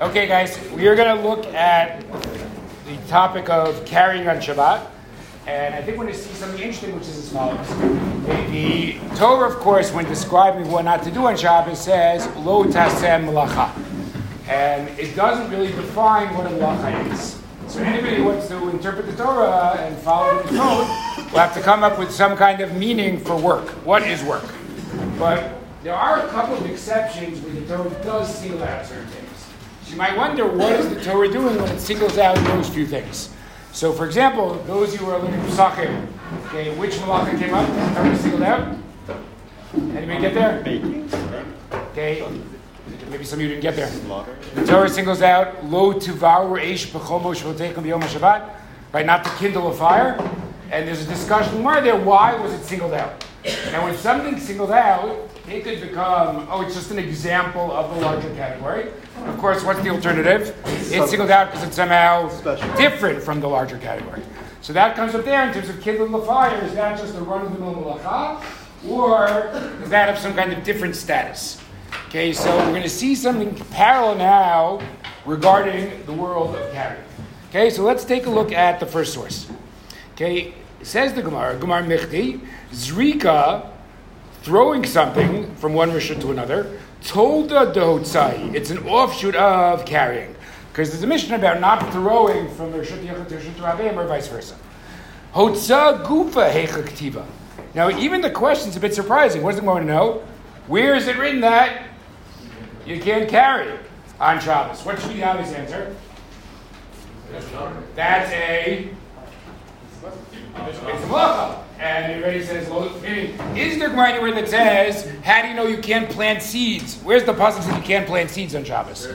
Okay, guys, we are going to look at the topic of carrying on Shabbat. And I think we're going to see something interesting, which is as follows. The, Torah, of course, when describing what not to do on Shabbat, says, Lo tasem malacha. And it doesn't really define what a malacha is. So anybody who wants to interpret the Torah and follow the code will have to come up with some kind of meaning for work. What is work? But there are a couple of exceptions where the Torah does single out certain things. So you might wonder what is the Torah doing when it singles out those few things. So, for example, those of you who are learning Pesachim, okay, which malacha came up? Torah singled out. Anybody get there? Okay, maybe some of you didn't get there. The Torah singles out lo tuvaru eish b'chomo shvotechem b'yom Shabbat, right? Not to kindle a fire. And there's a discussion more there. Why was it singled out? Now, when something's singled out, it could become, oh, it's just an example of the larger category. Of course, what's the alternative? It's singled out because it's somehow Special. different from the larger category. So that comes up there in terms of kindling the fire. Is that just a run of the mill malacha? Or does that of some kind of different status? Okay, so we're going to see something parallel now regarding the world of category. Okay, so let's take a look at the first source. Okay, says the Gemara, Gemara Michti, Zrika, throwing something from one Rishon to another, Tolda Dohotzai. It's an offshoot of carrying. Because there's a mission about not throwing from Rishon to Rishon to Rabbeim or vice versa. Hotza Gufa Hecha Ktiva. Now, even the question's a bit surprising. What does it want to know? Where is it written that you can't carry on Shabbos? What should be the obvious answer? That's a it's a. And it already says, is there Gemara anywhere that says, how do you know you can't plant seeds? Where's the pasuk that you can't plant seeds on Shabbos?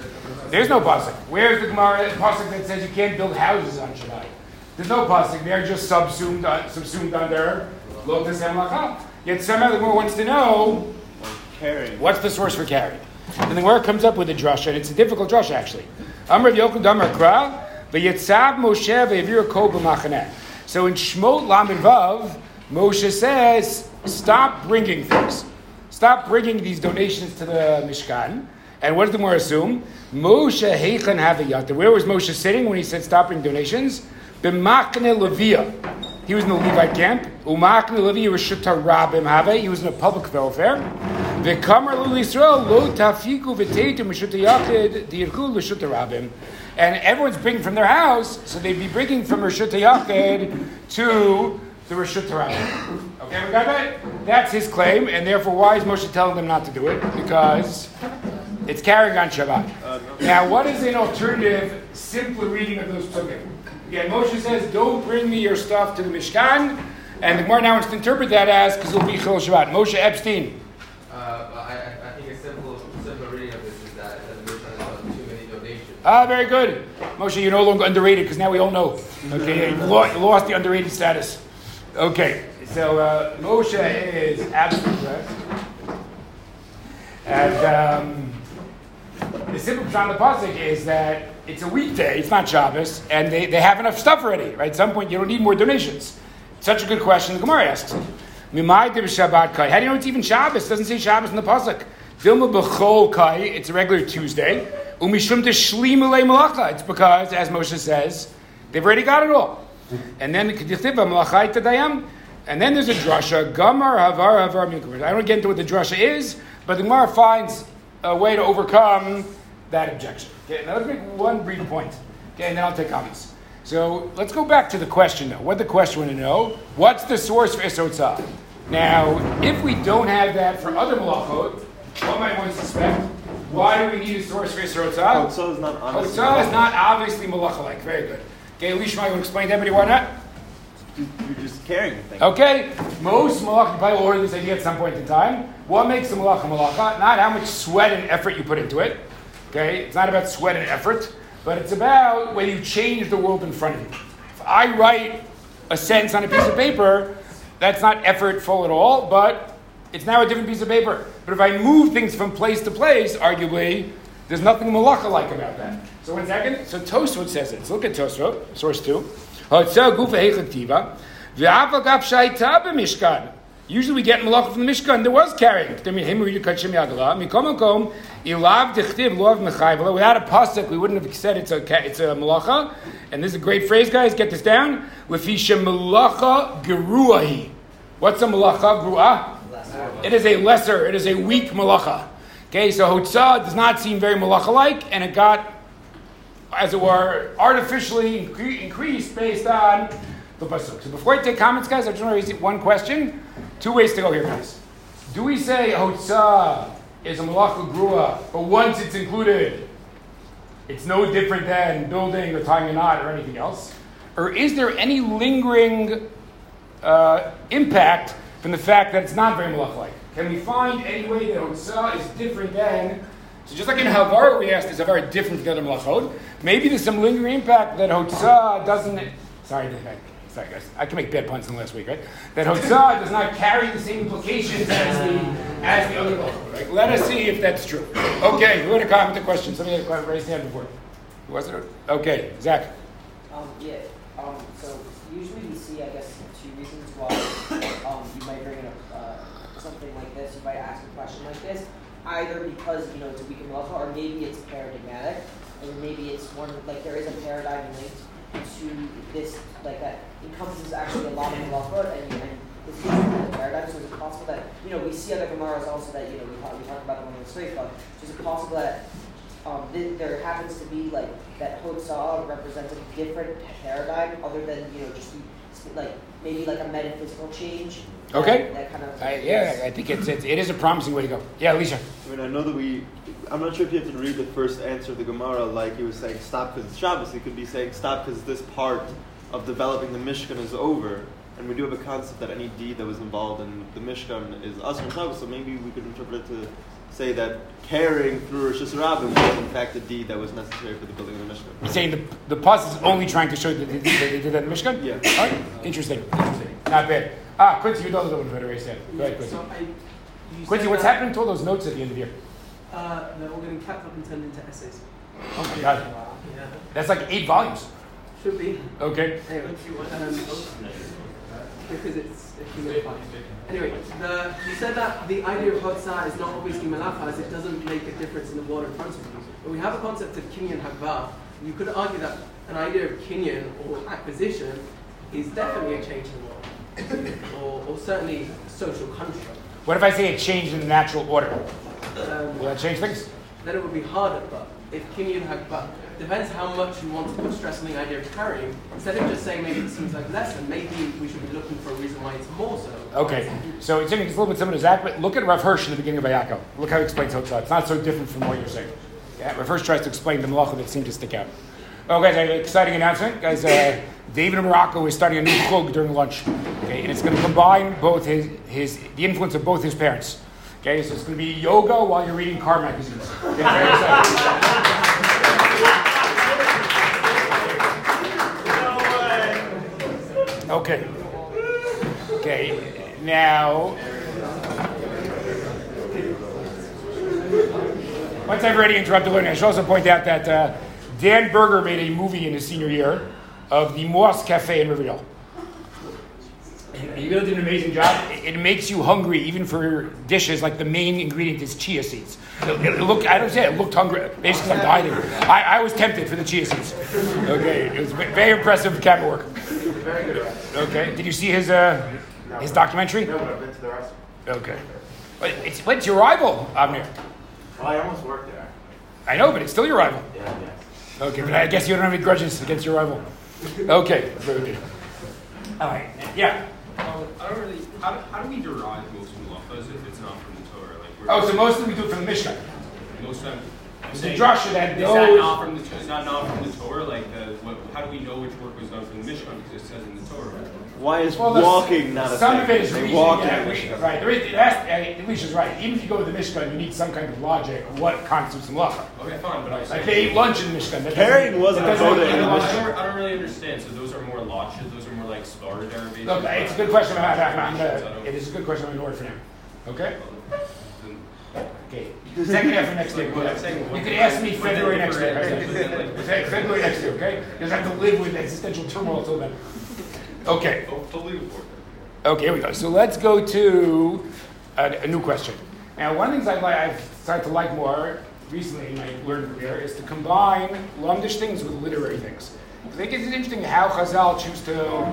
There's no pasuk. Where's the Gemara pasuk that says you can't build houses on Shabbat? There's no pasuk. They're just subsumed, uh, subsumed under lotus and. Yet somehow the Gemara wants to know. What's the source for carry? And the Gemara comes up with a drasha, and it's a difficult drasha actually. Amr Yokum Damar Kra, v'yetzav Moshe kol b'machaneh. So in Shmot Lamed Vav, Moshe says, stop bringing things. Stop bringing these donations to the Mishkan. And what does the Gemara assume? Moshe Heichan Havayata. Where was Moshe sitting when he said stop bringing donations? B'machne Levia. He was in the Levite camp. Umakne Levia was Rabim Have. He was in a public thoroughfare. V'kamar Yisrael lo tafiku v'teitum Yachid diirchu l'Shutta Rabim. And everyone's bringing from their house, so they'd be bringing from Rishut Yachid to the Rishut Rabim. Okay, we got that? That's his claim, and therefore, why is Moshe telling them not to do it? Because it's carrying on Shabbat. Now, what is an alternative, simpler reading of those psukim? Again, Moshe says, "Don't bring me your stuff to the Mishkan," and the Gemara now wants to interpret that as because it'll be Chil Shabbat. Moshe Epstein. Uh, I, think a simple, simple reading of this is that it doesn't mention about too many donations. Ah, very good, Moshe. You're no longer underrated because now we all know. Okay, you lost the underrated status. Okay, so uh, Moshe is absolutely correct, and um, the simple pshat of the pasuk is that it's a weekday, it's not Shabbos, and they, they have enough stuff already. Right? At some point, you don't need more donations. Such a good question. The Gemara asks. How do you know it's even Shabbos? It doesn't say Shabbos in the pasuk. It's a regular Tuesday. It's because, as Moshe says, they've already got it all. And then k'dichtiva malachai tadayam. And then there's a drasha. Gamar havar havar. I don't get into what the drasha is, but the Gemara finds a way to overcome that objection. Okay, now let's make one brief point. Okay, and then I'll take comments. So let's go back to the question though. What the question want to know? What's the source for Isotza? Now, if we don't have that for other malachot, what might one suspect? Why do we need a source for Isotza? Hotza is not. Hotza is not obviously malacha-like. Very good. Okay, Lishma, you want to explain to everybody why not? You're just carrying the thing. Okay, most malach, you probably will hear this idea at some point in time. What makes a malacha malacha? Not how much sweat and effort you put into it. Okay, it's not about sweat and effort, but it's about whether you change the world in front of you. If I write a sentence on a piece of paper, that's not effortful at all, but it's now a different piece of paper. But if I move things from place to place, arguably, there's nothing malacha like about that. So one second. So Tosfot says it. So look at Tosfot, source two. Usually we get malacha from the Mishkan. There was carrying. Without a pasuk, we wouldn't have said it's a it's a malacha. And this is a great phrase, guys. Get this down. Lefisha malacha geruahi. What's a malacha gerua? It is a lesser. It is a weak malacha. Okay, so hotzah does not seem very malacha-like, and it got, as it were, artificially incre- increased based on the pasuk. So before I take comments, guys, I just want to raise one question. Two ways to go here, guys. Do we say hotzah is a malacha grua, but once it's included, it's no different than building or tying a knot or anything else? Or is there any lingering uh, impact from the fact that it's not very malacha-like? Can we find any way that hotzah is different than so just like in Havara, we asked, is Havara different the other malachot? Maybe there's some lingering impact that Hotzah doesn't. Sorry, sorry guys, I can make bad puns in the last week, right? That Hotzah does not carry the same implications as the as the other malachot. Right? Let us see if that's true. Okay, we're going to comment the question. Somebody had a raised hand before. Who Was it? Okay, Zach. Um, yeah. Um, so usually we see, I guess, two reasons why um, you might bring up uh, something like this. You might ask a question like this either because you know it's a weak malacha, or maybe it's paradigmatic, and maybe it's one like there is a paradigm linked to this like that encompasses actually a lot of malacha and, and this is the paradigm. So it's possible that you know we see other gemaras also that you know we talk, we talk about them on the space, but so it's possible that um, th- there happens to be like that Hotzah represents a different paradigm other than you know just like maybe like a metaphysical change Okay. That kind of. I, yeah, I think it's, it's it is a promising way to go. Yeah, Lisa. I mean, I know that we. I'm not sure if you have to read the first answer of the Gemara like he was saying stop because it's Shabbos. He could be saying stop because this part of developing the Mishkan is over. And we do have a concept that any deed that was involved in the Mishkan is Asr Shabbos. So maybe we could interpret it to say that carrying through Rosh Hashanah was in fact a deed that was necessary for the building of the Mishkan. You're saying the, the pus is only trying to show that they, that they did that in the Mishkan? Yeah. All right. Interesting. Interesting. Not bad. Ah, Quincy, you don't know what to raise hand. Go ahead, Quincy. So I, you Quincy, what's happening to all those notes at the end of the year? Uh, they're all getting capped up and turned into essays. Oh my God. Yeah. That's like eight volumes. Should be. Okay. Anyway, um, because it's a human file. Anyway, the, you said that the idea of Hotzah is not obviously malacha as it doesn't make a difference in the water in front of you. But we have a concept of kinyan hagva. You could argue that an idea of kinyan or acquisition is definitely a change in the world, or, or certainly social construct. What if I say a change in the natural order? Um, Will that change things? then it would be harder. But if Kinyan had, but depends how much you want to put stress on the idea of carrying. Instead of just saying maybe it seems like less, and maybe we should be looking for a reason why it's more so. Okay. So it's, a little bit similar to Zach, but look at Rav Hirsch in the beginning of Ayako. Look how he explains Hotzah. It's not so different from what you're saying. Yeah, Rav Hirsch tries to explain the malacha that seemed to stick out. Oh, exciting announcement. Guys, uh, David Morocco is starting a new chug during lunch. Okay, and it's going to combine both his, his the influence of both his parents. Okay, so it's going to be yoga while you're reading car magazines. Okay, Okay. Okay. Now, once I've already interrupted learning, I should also point out that uh, Dan Berger made a movie in his senior year of the Moss Cafe in Riverdale. He really did an amazing job. It, it makes you hungry, even for dishes like the main ingredient is chia seeds. It, it looked, I don't say it looked hungry. Basically, I'm dying. I, I was tempted for the chia seeds. Okay, it was very impressive camera work. Very good. Okay, did you see his uh, his documentary? No, but I've been to the restaurant. Okay, but it's, but it's your rival, Avner. Well, I almost worked there. I know, but it's still your rival. Yeah, yes. Okay, but I guess you don't have any grudges against your rival. Okay, very good. All right, yeah. Well, I don't really. How, do- how do we derive most malachas if it's not from the Torah? Like, Oh, so mostly we do it from the Mishnah. most of them. I'm The drasha that is that knows- not from the? Is that not from the Torah? Like, the, what, how do we know which work was done from the Mishnah because it says in the Torah? Why is Well, walking not a Some thing? of it is they reasoning. walk yeah, in the we- Mishnah. right. There is, it has, uh, Elisha's right. Even if you go to the Mishkan, you need some kind of logic. What constitutes malacha? Okay, fine, but I was Like saying. they ate lunch in the Mishkan. That doesn't- wasn't that a doesn't voda mean in the lunch. I don't, I don't really understand. So those are more lachas. Those are more like star derivations. Look, it's a good question. I'm, I'm, I'm, it is a good question. I'm ignoring it for now. Okay. Okay. Second half of next year. What I'm saying- You can ask me February next year. Fe- February next year. Okay. You just have to live with existential turmoil till then. Okay. Okay, here we go. So let's go to a, a new question. Now, one of the things I like, I've started to like more recently in my learning career is to combine longish things with literary things. I think it's interesting how Chazal choose to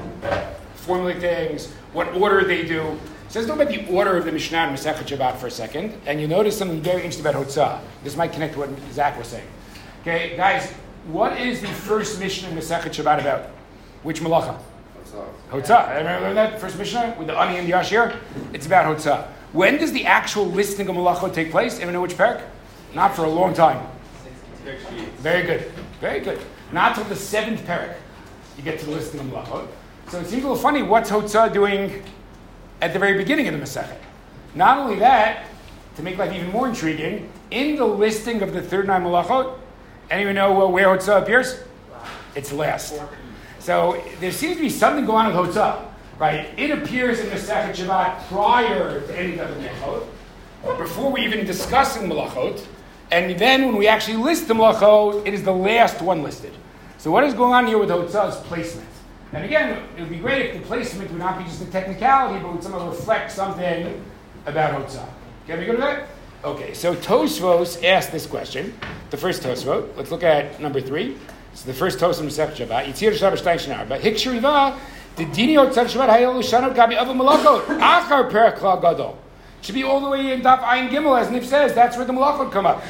formulate things, what order they do. So let's talk about the order of the Mishnah and Masechet Shabbat for a second, and you notice something very interesting about Hotzah. This might connect to what Zach was saying. Okay, guys, what is the first Mishnah in Masechet Shabbat about? Which malacha? Hotzah. Remember that first Mishnah with the ani and the ashir? It's about Hotzah. When does the actual listing of malachot take place? Anyone know which parak? Not for a long time. Very good. Very good. Not till the seventh parak you get to the listing of malachot. So it seems a little funny. What's Hotzah doing at the very beginning of the Masechet? Not only that, to make life even more intriguing, in the listing of the third nine malachot, anyone know uh, where Hotzah appears? It's last. So there seems to be something going on with Hotzah, right? It appears in the Second Shabbat prior to any other malachot, before we even discussing malachot, and then when we actually list the malachot, it is the last one listed. So what is going on here with Hotzah's placement? And again, it would be great if the placement would not be just a technicality, but would somehow reflect something about Hotzah. Can we go to that? Okay, so Tosfos asked this question. The first Tosfot. Let's look at number three. So the first Tosfot Masech Shabbat. Yitzir Shabbat Shtein Shinar. But Hikshriva, the Dini Hotzah Shabbat Hayel Shanot Gabi Malakot. Achar Klal Gadol. Should be all the way in Daf Ayin Gimel, as Nif says. That's where the Malakot come up.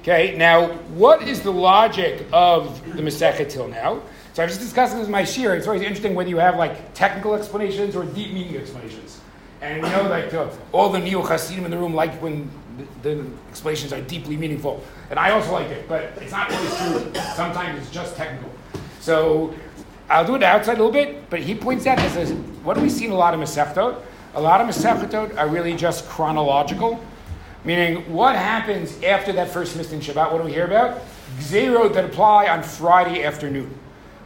Okay, now what is the logic of the Masechet till now? So I just discussing this with my shir. It's always interesting whether you have like technical explanations or deep meaning explanations. And we know like uh, all the neo Hasidim in the room like when the, the explanations are deeply meaningful. And I also like it, but it's not always true. Sometimes it's just technical. So I'll do it outside a little bit, but he points out this is what do we see in a lot of Masechtot? A lot of Masechtot are really just chronological, meaning what happens after that first Mistin Shabbat? What do we hear about? Gzerot that apply on Friday afternoon.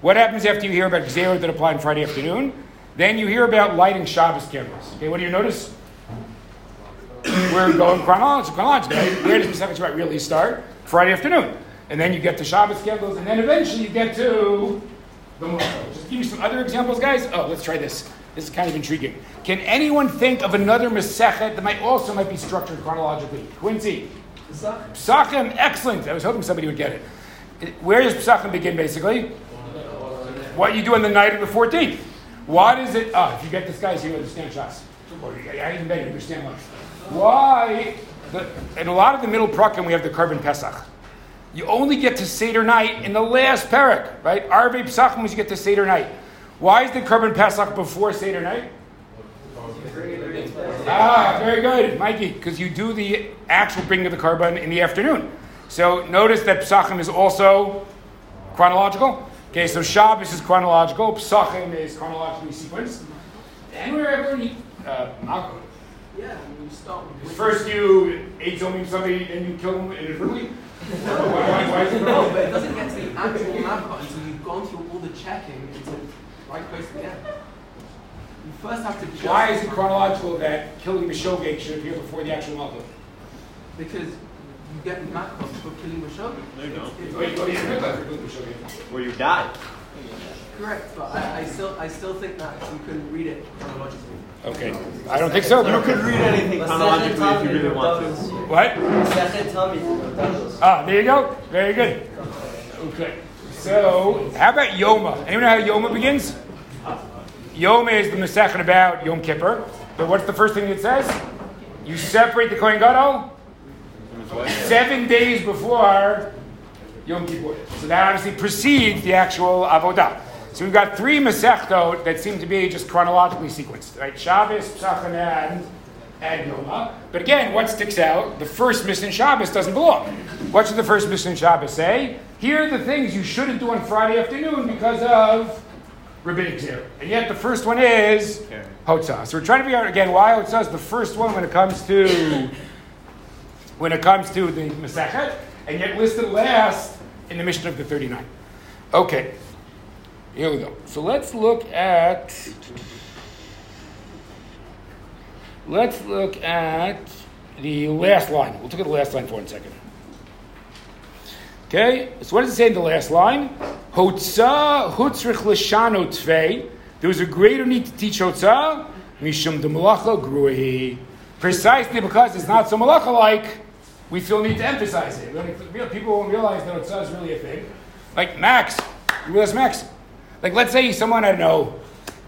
What happens after you hear about Gzerot that apply on Friday afternoon? Then you hear about lighting Shabbos candles. Okay, what do you notice? We're going chronologically. chronologically right? Where does Masechet Shabbat really start? Friday afternoon. And then you get to Shabbos candles, and then eventually you get to the Musaf. Just give you some other examples, guys. Oh, let's try this. This is kind of intriguing. Can anyone think of another Masechet that might also might be structured chronologically? Quincy. Psachim, excellent. I was hoping somebody would get it. Where does Psachim begin, basically? What you do on the night of the 14th. Why does it? Ah, if you get this, guys, you understand Shas. I even you understand life. Why? The, in a lot of the middle prakim, we have the korban Pesach. You only get to Seder night in the last parak, right? Arvei Pesachim was you get to Seder night. Why is the korban Pesach before Seder night? Ah, very good, Mikey, because you do the actual bringing of the korban in the afternoon. So notice that Pesachim is also chronological. Okay, so Shabbos is chronological, Pesachim is chronologically sequenced. And wherever you, uh, Malcolm. Yeah, you start with First you ate something somebody and you kill them inadvertently? why, why, why is it No, but it doesn't get to the actual map until you've gone through all the checking until right place again. You first have to Why is it chronological that killing the shogeg should appear before the actual Malchut? because you get makos for killing the shogeg. No, you don't. Oh, you go to for killing the shogeg. Where you die. Correct, but I, I still I still think that you can read it chronologically. Okay, I don't think so. You could read anything chronologically if you really want to. What? Second tummy. Ah, there you go. Very good. Okay. So, how about Yoma? Anyone know how Yoma begins? Yoma is the Masechet about Yom Kippur. But what's the first thing it says? You separate the Kohen Gadol seven days before Yom Kippur. So that obviously precedes the actual Avodah. So we've got three Masechtot that seem to be just chronologically sequenced, right? Shabbos, Pesachim, and, and Yoma. But again, what sticks out? The first Mishnah Shabbos doesn't belong. What should the first Mishnah Shabbos say? Here are the things you shouldn't do on Friday afternoon because of rabbinic zero. And yet the first one is Hotzah. So we're trying to figure out again why Hotzah is the first one when it comes to when it comes to the Masechet, and yet listed last in the Mishnah of the 39. Okay, here we go. So let's look at let's look at the last line. We'll look at the last line for one second. Okay, so what does it say in the last line? Hotzah hutzrich l'shano. There was a greater need to teach Hotzah mishum de malacha grui. Precisely because it's not so malacha-like, we feel need to emphasize it. It- People won't realize that Otzah is really a thing. Like Max, you realize Max? Like let's say someone, I don't know,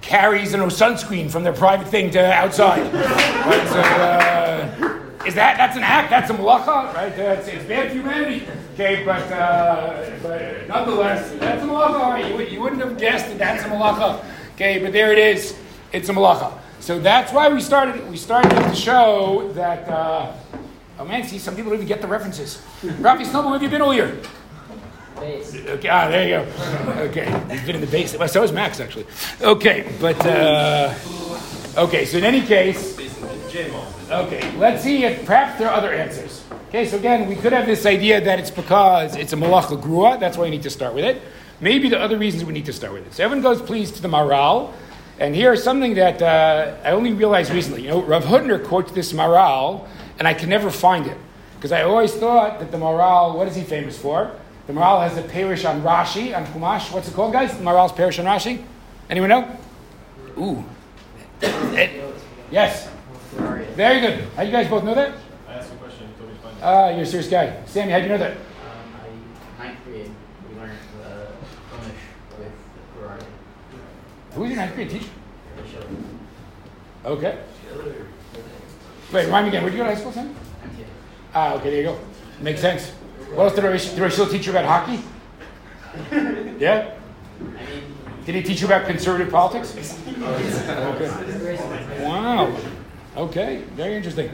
carries you know, sunscreen from their private thing to outside. right? So, uh, is that, that's an act, that's a malacha, right? That's, it's bad for humanity. Okay, but, uh, but nonetheless, that's a malacha. You, you wouldn't have guessed that that's a malacha. Okay, but there it is. It's a malacha. So that's why we started, we started to show that, uh, oh man, see, some people don't even get the references. Rafi Snowball, where have you been all year? Base. Okay, ah, there you go. Okay, he's been in the base. Well, so is Max, actually. Okay, but, uh, okay, so in any case, okay, let's see if perhaps there are other answers. Okay, so again, we could have this idea that it's because it's a malacha grua. That's why we need to start with it. Maybe the other reasons we need to start with it. So everyone goes, please, to the Maharal. And here's something that uh, I only realized recently. You know, Rav Hutner quotes this Maharal, and I can never find it. Because I always thought that the Maharal, what is he famous for? The Maharal has a perush on Rashi, on Chumash. What's it called, guys? The Maharal's perush on Rashi? Anyone know? Ooh. Eh, yes. Very good. How you guys both know that? I asked a question, you told me to find it. Ah, you're a serious guy. Sammy, how do you know that? Um, I, ninth grade, we learned uh, Flemish with Ferrari. Who's your ninth grade teacher? Okay. Wait, remind me again. Where'd you go to high school, Sam? MTA. Ah, okay, there you go. Makes sense. What else did Rish- did Rishil teach you about hockey? Yeah? I mean, Did he teach you about conservative politics? Okay. Wow. Okay, very interesting.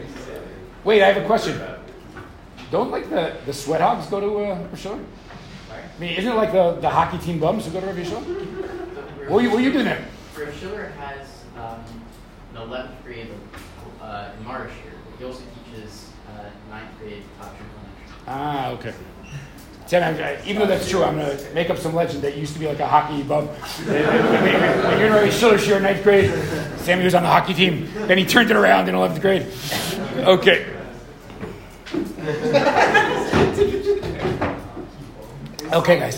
Wait, I have a question. Don't like the, the sweat hogs go to uh, Rishon? I mean, isn't it like the, the hockey team bums who go to Rishon? What were you, what were you doing there? Rav Schiller has um, an 11th grade uh, in Marish here. He also teaches uh, ninth grade Flemish. Ah, okay. Even though that's true, I'm going to make up some legend that used to be like a hockey bum. when you're in Rav Schiller's year in ninth grade, Sammy was on the hockey team. Then he turned it around in 11th grade. Okay. Okay, guys.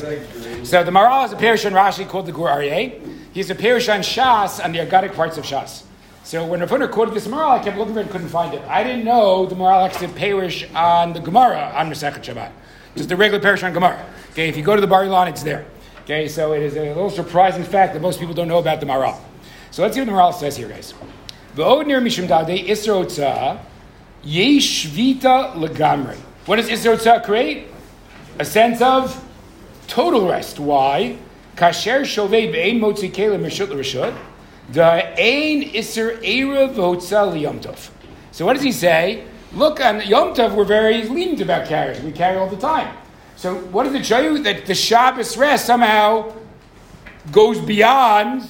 So the Maharal is a perush on Rashi called the Gur Aryeh. He's a perush on Shas, on the Agadic parts of Shas. So when Hutner quoted this Maharal, I kept looking for it and couldn't find it. I didn't know the Maharal actually perush on the Gemara on Masechet Shabbat. Just the regular perush on Gemara. Okay, if you go to the Bar Ilan, it's there. Okay, so it is a little surprising fact that most people don't know about the Maharal. So let's see what the Maharal says here, guys. V'od nir mishum dadei isra otzah, yesh vita legamrei. What does isra create? A sense of total rest. Why? Kasher shovei be'ein motzi kelim rishut l'rishut, ein iser erev hotza liyom tov. So what does he say? Look, on Yom Tov, we're very lenient about carrying. We carry all the time. So what does it show you? That the Shabbos rest somehow goes beyond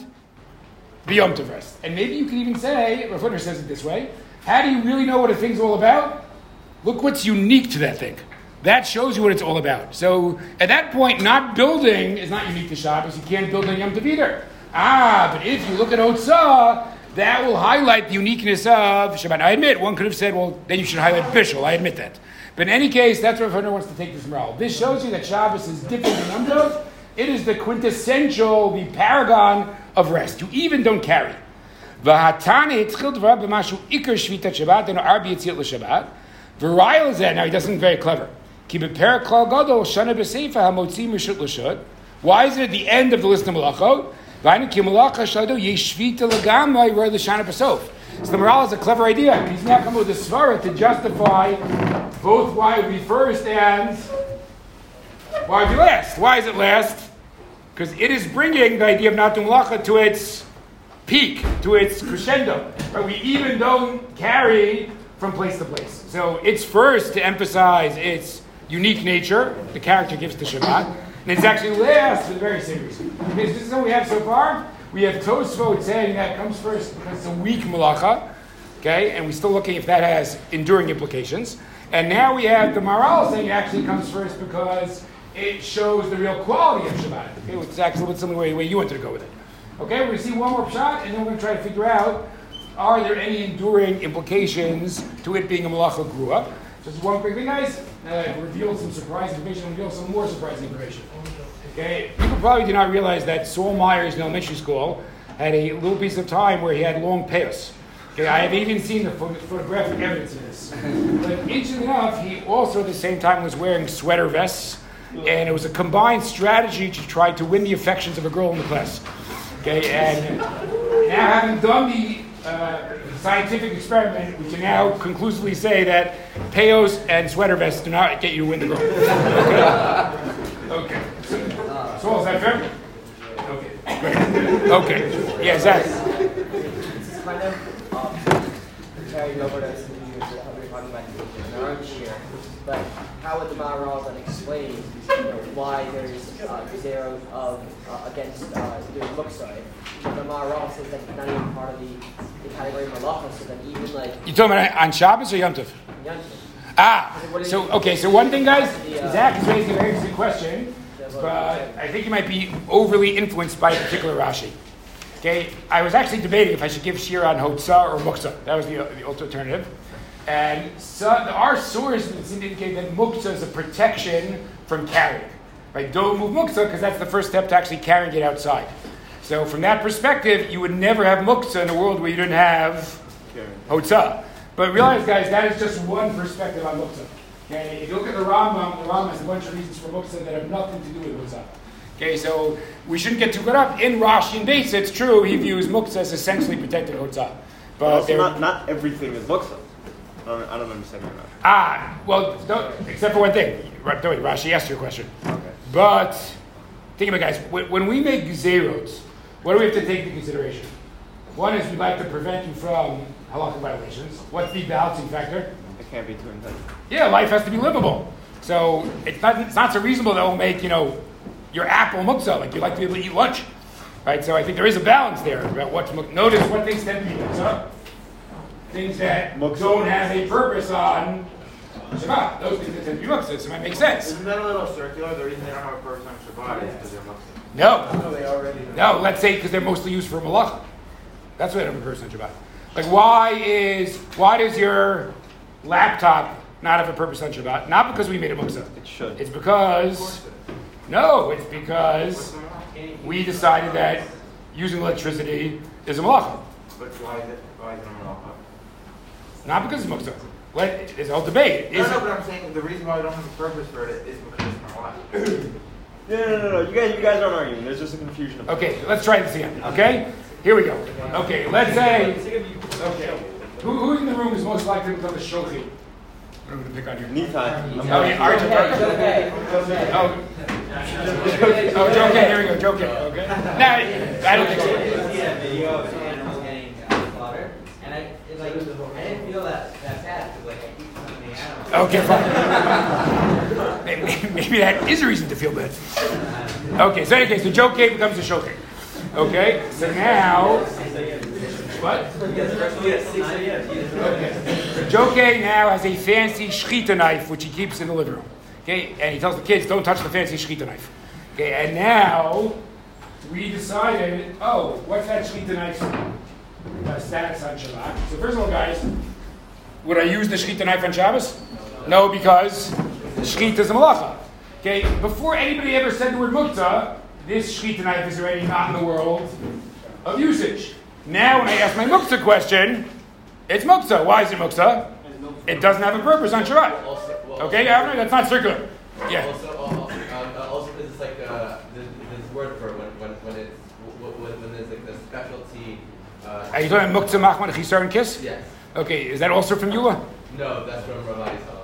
the Yom Tov rest. And maybe you could even say, Rav says it this way, how do you really know what a thing's all about? Look what's unique to that thing. That shows you what it's all about. So at that point, not building is not unique to Shabbos. You can't build on Yom Tov either. Ah, but if you look at Otzah, that will highlight the uniqueness of Shabbat. I admit, one could have said, well, then you should highlight Bishul. I admit that. But in any case, that's what Rav Hutner wants to take this Maharal. This shows you that Shabbos is different than Yom It is the quintessential, the paragon of rest. You even don't carry. V'hatane dvarav b'mashu ikar shvitat Shabbat, then arbi l'Shabbat. V'rayel that, now he does something very clever. Ki b'per gadol shana b'seifa hamotzi mishut l'shut. Why is it at the end of the list of malachot? So the Maharal is a clever idea. He's now come with a svara to justify both why we first and why we last. Why is it last? Because it is bringing the idea of not doing malacha to its peak, to its crescendo. Right? We even don't carry from place to place. So it's first to emphasize its unique nature, the character gives to Shabbat, and it's actually last the very reason. Okay, so this is what we have so far. We have Tosfot saying that comes first because it's a weak malacha, okay, and we're still looking if that has enduring implications. And now we have the Maharal saying it actually comes first because it shows the real quality of Shabbat. Okay, which is actually little similar way, way you wanted to go with it. Okay, we're going to see one more shot, and then we're going to try to figure out are there any enduring implications to it being a malacha grua? Just one quick thing, guys. Uh, reveal some surprising information, reveal some more surprising information. Okay, people probably do not realize that Saul Myers in elementary school had a little piece of time where he had long payos. Okay, I have even seen the photo- photographic evidence of this. But interesting enough, he also at the same time was wearing sweater vests, and it was a combined strategy to try to win the affections of a girl in the class. Okay, and now having done the uh, scientific experiment, we can now conclusively say that payos and sweater vests do not get you to win the girl. Okay. Okay. So is that fair? Okay. Great. Okay. Yeah, Zach. But how would the Maharal then explain you know, why there's uh, zero of uh, against uh, doing muksa? The Maharal says that it's not even part of the, the category of malacha, so then even like You talking about on Shabbos or Yom Tov? Yom Ah, so okay, so one thing, guys, Zach is raising a very interesting question, but I think you might be overly influenced by a particular Rashi. Okay, I was actually debating if I should give Shira on Hotza or Muksa. That was the, the alternative. And so, our source seem indicate that Muksa is a protection from carrying. Right? Don't move Muksa because that's the first step to actually carrying it outside. So from that perspective, you would never have Muksa in a world where you didn't have Hotza. But realize, guys, that is just one perspective on Muktzah. Okay, if you look at the Rambam, the Rambam has a bunch of reasons for Muktzah that have nothing to do with Muktzah. Okay, so we shouldn't get too caught up. In Rashi and Beis, it's true, he views Muktzah as essentially protecting Muktzah. But there, not, not everything is muksa. I don't, I don't understand that. ah, well, don't, except for one thing. Don't worry, Rashi asked your question. Okay. But think about it, guys. When, when we make zeros, what do we have to take into consideration? One is we'd like to prevent you from halakha violations. What's the balancing factor? It can't be too intense. Yeah, life has to be livable. So it's not, it's not so reasonable that we'll make, you know, your apple muksa, like you'd like to be able to eat lunch. Right? So I think there is a balance there about what's muk- Notice what things tend to be muksa. Things that Muksa. don't have a purpose on Shabbat. Those things that tend to be muksa. So it might make sense. Isn't that a little circular? The reason they don't have a purpose on Shabbat is because they're Muslim. No. No, they already. No, let's say because they're mostly used for malacha. That's what I'm a person Shabbat. Like, why is why does your laptop not have a purpose on Shabbat? Not because we made it muksa. It should. It's because no, it's because we decided that using electricity is a malacha. But why is it? Why is it a malacha? Not because it's muksa. Let, there's a whole debate. No, Is no, it, but I'm saying the reason why we don't have a purpose for it is because it's a malacha. No, no, no, no. You guys, you guys aren't arguing. There's just a confusion. About okay, let's try this again. Okay, here we go. Okay, let's say. Okay, who, who in the room is most likely to become a shochi? I'm going to pick on you. Knee time. Oh, yeah, Arch- Okay, Oh, oh, Joe K. Here we go, Joe K. Okay. No, I don't think so. Yeah, video of animals getting uh, slaughtered, and I, it's like, I didn't feel that, that bad, because like, I keep touching the animals. Okay, fine. Maybe, that is a reason to feel bad. Okay, so in any case, so Joe K becomes a show K. Okay, so now, what? Okay. K now has a fancy shchita knife which he keeps in the living room. Okay, and he tells the kids, don't touch the fancy shchita knife. Okay, and now we decided, oh, what's that shchita knife uh, status on Shabbat? So first of all, guys, would I use the shechita knife on Shabbos? No, because shechita is a malacha. Okay, before anybody ever said the word mukta, this shechita knife is already not in the world of usage. Now, when I ask my mukta question, it's mukta. Why is it mukta? It doesn't have a purpose on Shabbat. Okay, Avner, that's not circular. Yeah. Also, uh, uh, also, this like uh, this, word for when when when it's when, there's like the specialty. Uh, Are you talking about mukta, machman, chisar, and kiss? Yes. Okay, is that also from Eula? No, that's from Ravai's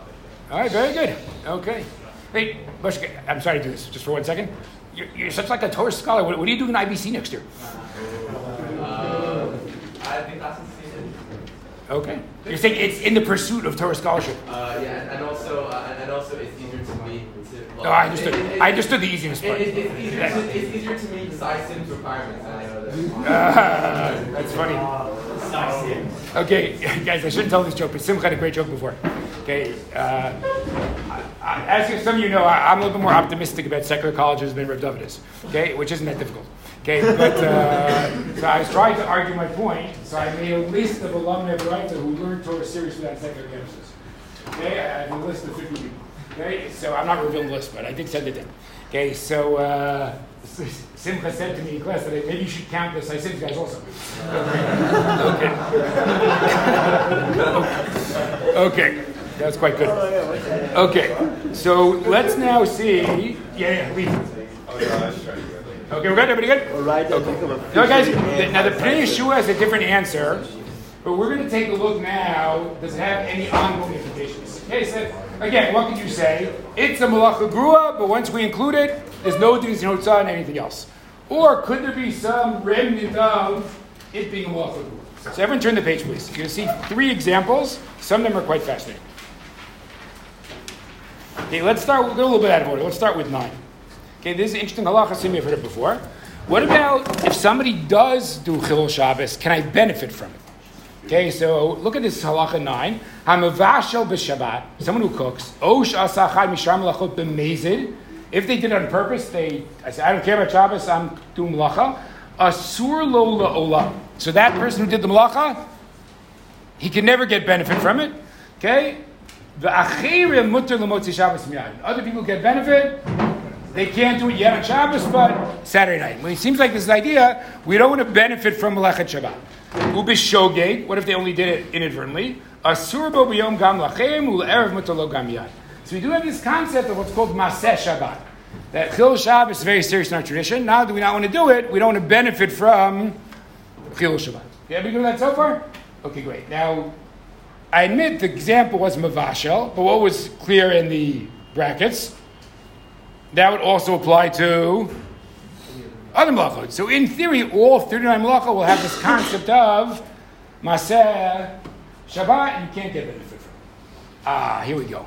All right, very good. Okay. Hey, Bush, I'm sorry to do this just for one second. You're, you're such like a Torah scholar. What, what are you doing in IBC next year? I think that's the season. Okay. You're saying it's in the pursuit of Torah scholarship. Uh, yeah, and, also uh, and, also it's easier to me to. No, I understood. It, it, I understood the easiness part. it, it's, easier to, it's easier to meet Simon's requirements. I know that. Ah, that's funny. Okay, guys, I shouldn't tell this joke, but Simcha had a great joke before. Okay, uh, I, as some of you know, I, I'm a little bit more optimistic about secular colleges than Rev David is. Okay, which isn't that difficult. Okay, but uh, so I was trying to argue my point. So I made a list of alumni of Writer who learned Torah seriously on secular campuses. Okay, I have a list of 50 people. Okay, so I'm not revealing the list, but I did send it in. Okay, so uh, Simcha said to me in class that maybe you should count this. the Saisim guys also. Okay. okay, that's quite good. Okay, so let's now see. Yeah, yeah, leave. Okay, we're good. Everybody good? All right, Okay. Now, guys, the, now the Pnei Yehoshua has a different answer, but we're going to take a look now. Does it have any ongoing implications? Okay, so again, what could you say? It's a malacha grua, but once we include it, there's no difference in and anything else. Or could there be some remnant of it being a grua? So everyone turn the page, please. You're going to see three examples. Some of them are quite fascinating. Okay, let's start. We'll go a little bit out of order. Let's start with nine. Okay, this is interesting halacha. Assume you've heard it before. What about if somebody does do chilul Shabbos? Can I benefit from it? Okay, so look at this halacha nine. Hamavashel b'Shabbat. Someone who cooks. Osh asachad mishar melachot b'mezid. If they did it on purpose, they I said I don't care about Shabbos. I'm doing malacha. Asur lo la'olam. So that person who did the malacha, he can never get benefit from it. Okay. The achirim mutter lemotzi Shabbos miyad. Other people get benefit. They can't do it yet on Shabbos, but Saturday night. Well, it seems like this idea, we don't want to benefit from Melechet Shabbat. Ubishogeg, what if they only did it inadvertently? Asur bo b'yom gam lachem u'erev mutalo gam yad. So we do have this concept of what's called Maseh Shabbat. That Chil Shabbos is very serious in our tradition. Now do we not want to do it, we don't want to benefit from Chil Shabbat. Everybody good with that so far? Okay, great. Now, I admit the example was Mavashel, but what was clear in the brackets? That would also apply to other malachot. So in theory, all 39 malachot will have this concept of Maseh Shabbat, you can't get benefit from. Ah, here we go.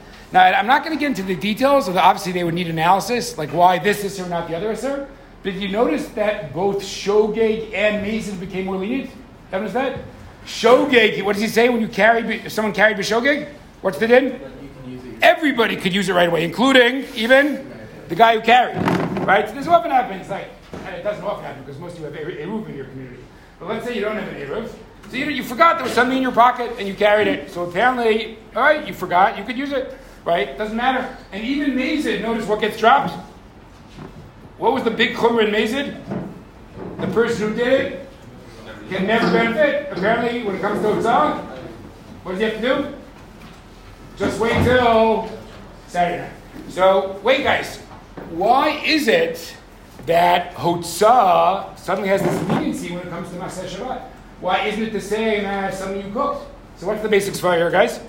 Now, I'm not going to get into the details of obviously they would need analysis, like why this is or not the other Isser. But did you notice that both Shogeg and Mason became more lenient? You Notice that? Shogeg, what does he say when you carry, if someone carried B'Shogeg? What's the din? Everybody could use it right away, including even the guy who carried. Right? So this often happens, like, and it doesn't often happen because most of you have Eruv in your community. But let's say you don't have an Eruv. So you, you forgot there was something in your pocket and you carried it. So apparently, all right, you forgot, you could use it. Right? Doesn't matter. And even Mazid, notice what gets dropped. What was the big chumrah in Mazid? The person who did it can never benefit. Apparently, when it comes to Utzah, what does he have to do? Just wait till Saturday night. So, wait, guys. Why is it that Hotzah suddenly has this leniency when it comes to Maseh Shabbat? Why isn't it the same as something you cooked? So, what's the basics for here, guys?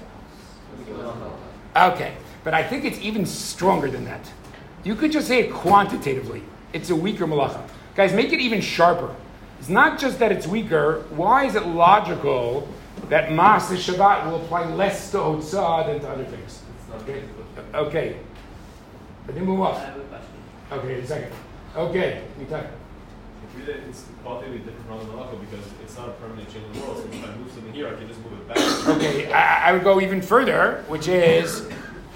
Okay, but I think it's even stronger than that. You could just say it quantitatively. It's a weaker malacha. Guys, make it even sharper. It's not just that it's weaker. Why is it logical that Maseh Shabbat will apply less to Hotzah than to other things? Okay. Okay. But then move I on. have a question. Okay, in a second. Okay, you talk. We it's qualitatively different from the malacha because it's not a permanent change in the world. So if I move something here, I can just move it back. Okay, I, I would go even further, which is,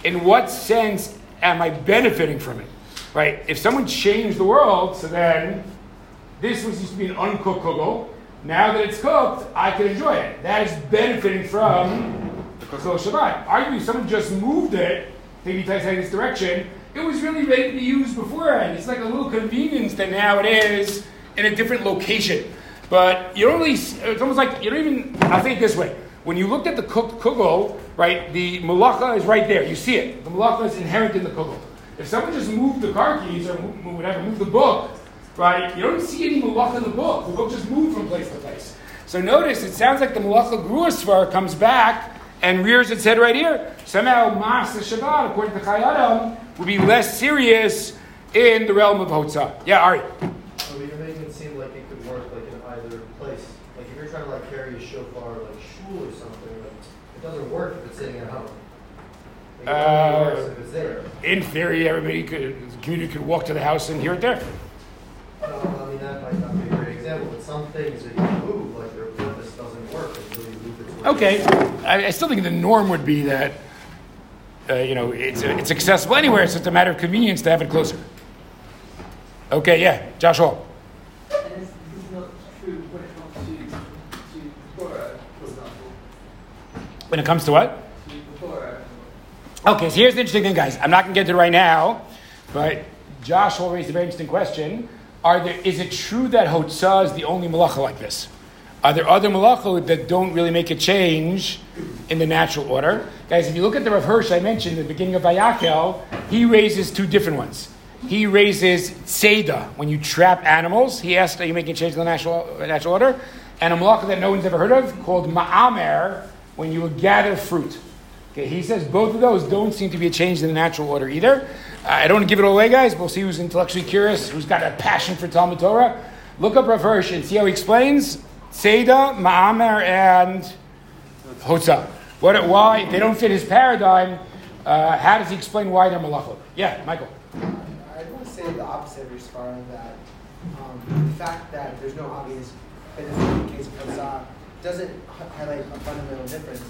in what sense am I benefiting from it? Right? If someone changed the world, so then this was used to be an uncooked kugel. Now that it's cooked, I can enjoy it. That is benefiting from the kugel Shabbat. Arguably, someone just moved it, maybe in this direction. It was really ready to be used beforehand. It's like a little convenience that now it is in a different location. But you don't really, it's almost like you don't even, say it this way. When you looked at the kugel, right, the malacha is right there. You see it. The malacha is inherent in the kugel. If someone just moved the car keys or move, whatever, moved the book, right, you don't see any malacha in the book. The book just moved from place to place. So notice, it sounds like the malacha gruasvar comes back and rears its head right here. Somehow, Mas Shabbat, according to Chayei Adam, would be less serious in the realm of Hotzah. Yeah, Ari. So you're making it seem like it could work like in either place. Like if you're trying to like carry a shofar like shul or something, like it doesn't work if it's sitting at home. Like, it only works Uh, if it's there. in theory, everybody could, the community could walk to the house and hear it there. No, I mean, that might not be a great example, but some things that you move, like their purpose doesn't work until you move it to. Okay, I, I still think the norm would be that, uh, you know, it's, it's accessible anywhere, it's just a matter of convenience to have it closer. Okay, yeah, Josh Hall. And this, this is not true when it comes to, to Torah, for example. When it comes to what? To Torah. Okay, so here's the interesting thing, guys. I'm not going to get to it right now, but Josh Hall raised a very interesting question. Are there, is it true that Hotzah is the only malacha like this? Are there other malacha that don't really make a change in the natural order? Guys, if you look at the Rav Hirsch I mentioned at the beginning of Vayakel, he raises two different ones. He raises Seda, when you trap animals. He asks, are you making a change in the natural, natural order? And a malacha that no one's ever heard of called Ma'amer, when you gather fruit. Okay, he says both of those don't seem to be a change in the natural order either. Uh, I don't want to give it away, guys. We'll see who's intellectually curious, who's got a passion for Talmud Torah. Look up Rav Hirsch and see how he explains Seda, Ma'amer, and Hotzah. What, why they don't fit his paradigm? Uh, how does he explain why they're malachot? Yeah, Michael. I want to say the opposite of your scar that um, the fact that there's no obvious benefit in the case of Hotzah doesn't highlight a fundamental difference.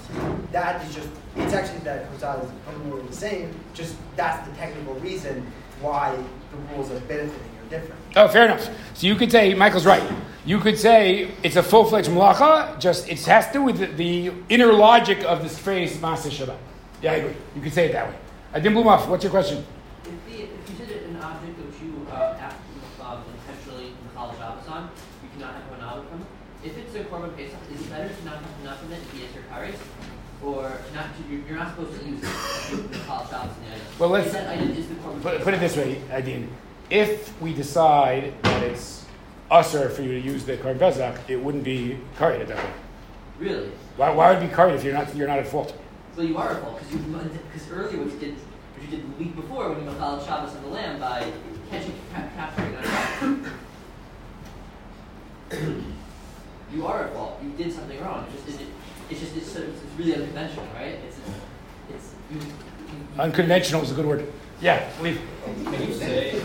That is just, it's actually that Hotzah is fundamentally the same, just that's the technical reason why the rules of benefiting are different. Oh, fair enough. So you could say Michael's right. You could say it's a full fledged malacha. Just it has to do with the, the inner logic of this phrase Maaseh Shabbat. Yeah, I agree. You could say it that way. I didn't Adin Blumhoff, what's your question? If, the, if you did an object which you uh, have um, intentionally Michal Shabbos on, you cannot have one out from it. If it's a Korban Pesach, is it better to not have enough of it and be a Karis? Or not to, you're, you're not supposed to use it if you Michal Shabbos in the item. Well, let's Is that item is the Korban put, put it this way, Adin. If we decide that it's usher for you to use the Korban Pesach, it wouldn't be karet at that point. Really? Why, why would it be karet if you're not you're not at fault? Well, you are at fault because you because earlier what you did what you did the week before when you Michal Shabbos on the lamb by catching ca- capturing on You are at fault. You did something wrong. It's just it's, it's just it's, it's, really unconventional, right? It's it's you, Unconventional is a good word. Yeah, leave. Can you say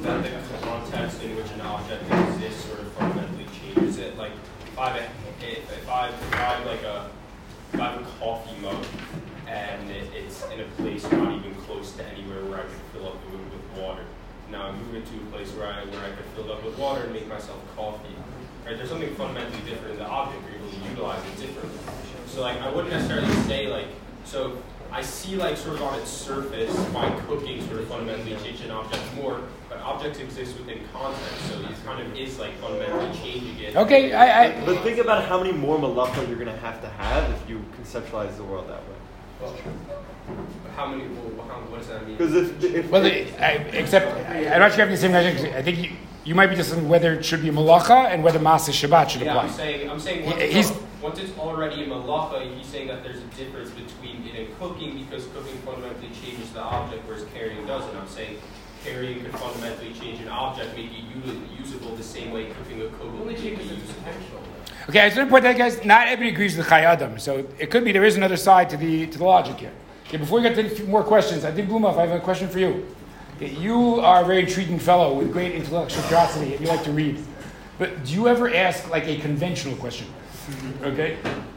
that the context in which an object exists sort of fundamentally changes it? Like, if I have, a, if I, if I have like a, if I have a coffee mug and it, it's in a place not even close to anywhere where I could fill up the room with water. Now I move it to a place where I where I could fill it up with water and make myself coffee. Right? There's something fundamentally different in the object. You're able to utilize it differently. So like I wouldn't necessarily say like so I see like sort of on its surface why cooking sort of fundamentally changes an object more, but objects exist within context, so it kind of is like fundamentally changing it. Okay, I, I But think about how many more malacha you're going to have to have if you conceptualize the world that way. Well, how many? Well, how, what does that mean? Because if, if Well, the, I, except I, I'm not sure if the same question. I think you, you might be just discussing whether it should be malacha and whether Maaseh Shabbat should yeah, apply. I'm saying, I'm saying once, he's- it's, al- once it's already in malacha, he's saying that there's a difference between it and cooking because cooking fundamentally changes the object, whereas carrying doesn't. I'm saying carrying could fundamentally change an object, make it usable the same way cooking a cook Only would make changes its usable. potential. Okay, I just want to point out, guys. Not everybody agrees with Chayei Adam, so it could be there is another side to the to the logic here. Okay, before we get to a few more questions, I think Blumhoff, I have a question for you. Okay, you are a very intriguing fellow with great intellectual curiosity, and you like to read. But do you ever ask like a conventional question? Mm-hmm. Okay, I want this.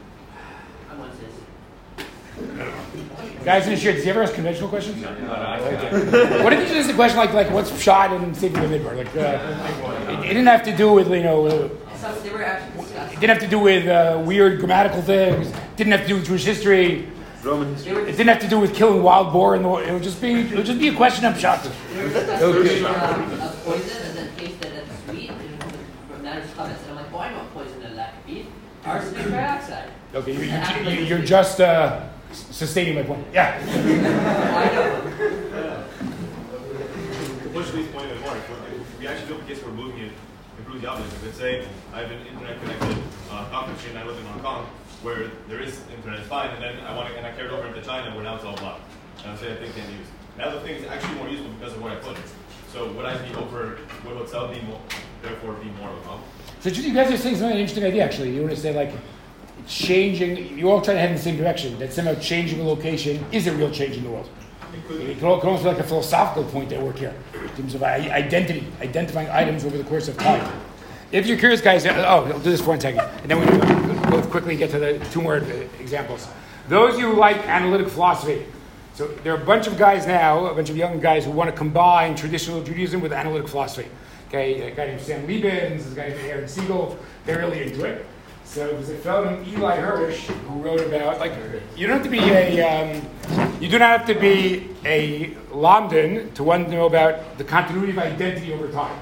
Guys in the shirt, does he ever ask conventional questions? Okay. what if you just ask a question like like what's shot in Saving the Midbar? Like uh, it, it didn't have to do with you know. Uh, So they were actually it didn't have to do with uh, weird grammatical things. It Didn't have to do with Jewish history. Roman They were It didn't have to do with killing wild boar in the. It would just be. It would just be a question of shot. They were discussing a poison and then taste that sweet. And from that, there's comments. And I'm like, I know what poison that that could be. Arsenic trioxide. Okay, you, you, you, you're just uh, s- sustaining my point. Yeah. I know. To push Lee's point even more, if we're- if we actually do a case where moving it improves the. If let's say I have an internet connected uh, conference machine I live in Hong Kong where there is internet, fine, and then I want to, and I carry it over into China where now it's all blocked. And I say I think can't use. Now the thing is actually more useful because of where I put it. So would I be over, would hotel be more, therefore be more of a problem? So you guys are saying something interesting idea. Actually, you want to say like, changing, you all try to head in the same direction, that somehow changing a location is a real change in the world. It can almost be like a philosophical point at work here, in terms of identity, identifying items over the course of time. If you're curious, guys, uh, oh, I'll do this for one second, and then we can go quickly get to the two more uh, examples. Those of you who like analytic philosophy, so there are a bunch of guys now, a bunch of young guys who want to combine traditional Judaism with analytic philosophy. Okay, a guy named Sam Lebens, a guy named Aaron Segal, they really into it. So there's a fellow named Eli Hirsch who wrote about like you don't have to be a um, you do not have to be a lamdan to want to know about the continuity of identity over time.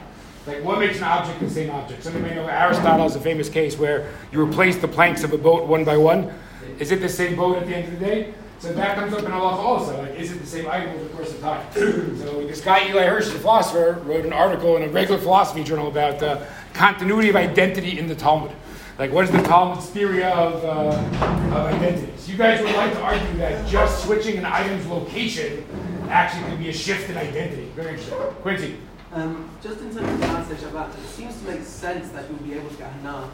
Like what makes an object the same object? Some of you may know Aristotle is a famous case where you replace the planks of a boat one by one. Is it the same boat at the end of the day? So that comes up in Allah also. Like, is it the same item over the course of time? so this guy Eli Hirsch, the philosopher, wrote an article in a regular philosophy journal about uh, continuity of identity in the Talmud. Like, what is the Talmud's theory of, uh, of identity? So you guys would like to argue that just switching an item's location actually can be a shift in identity. Very interesting. Quincy. Um, just in terms of Maaseh Shabbat, it seems to make sense that we'll be able to get Hana,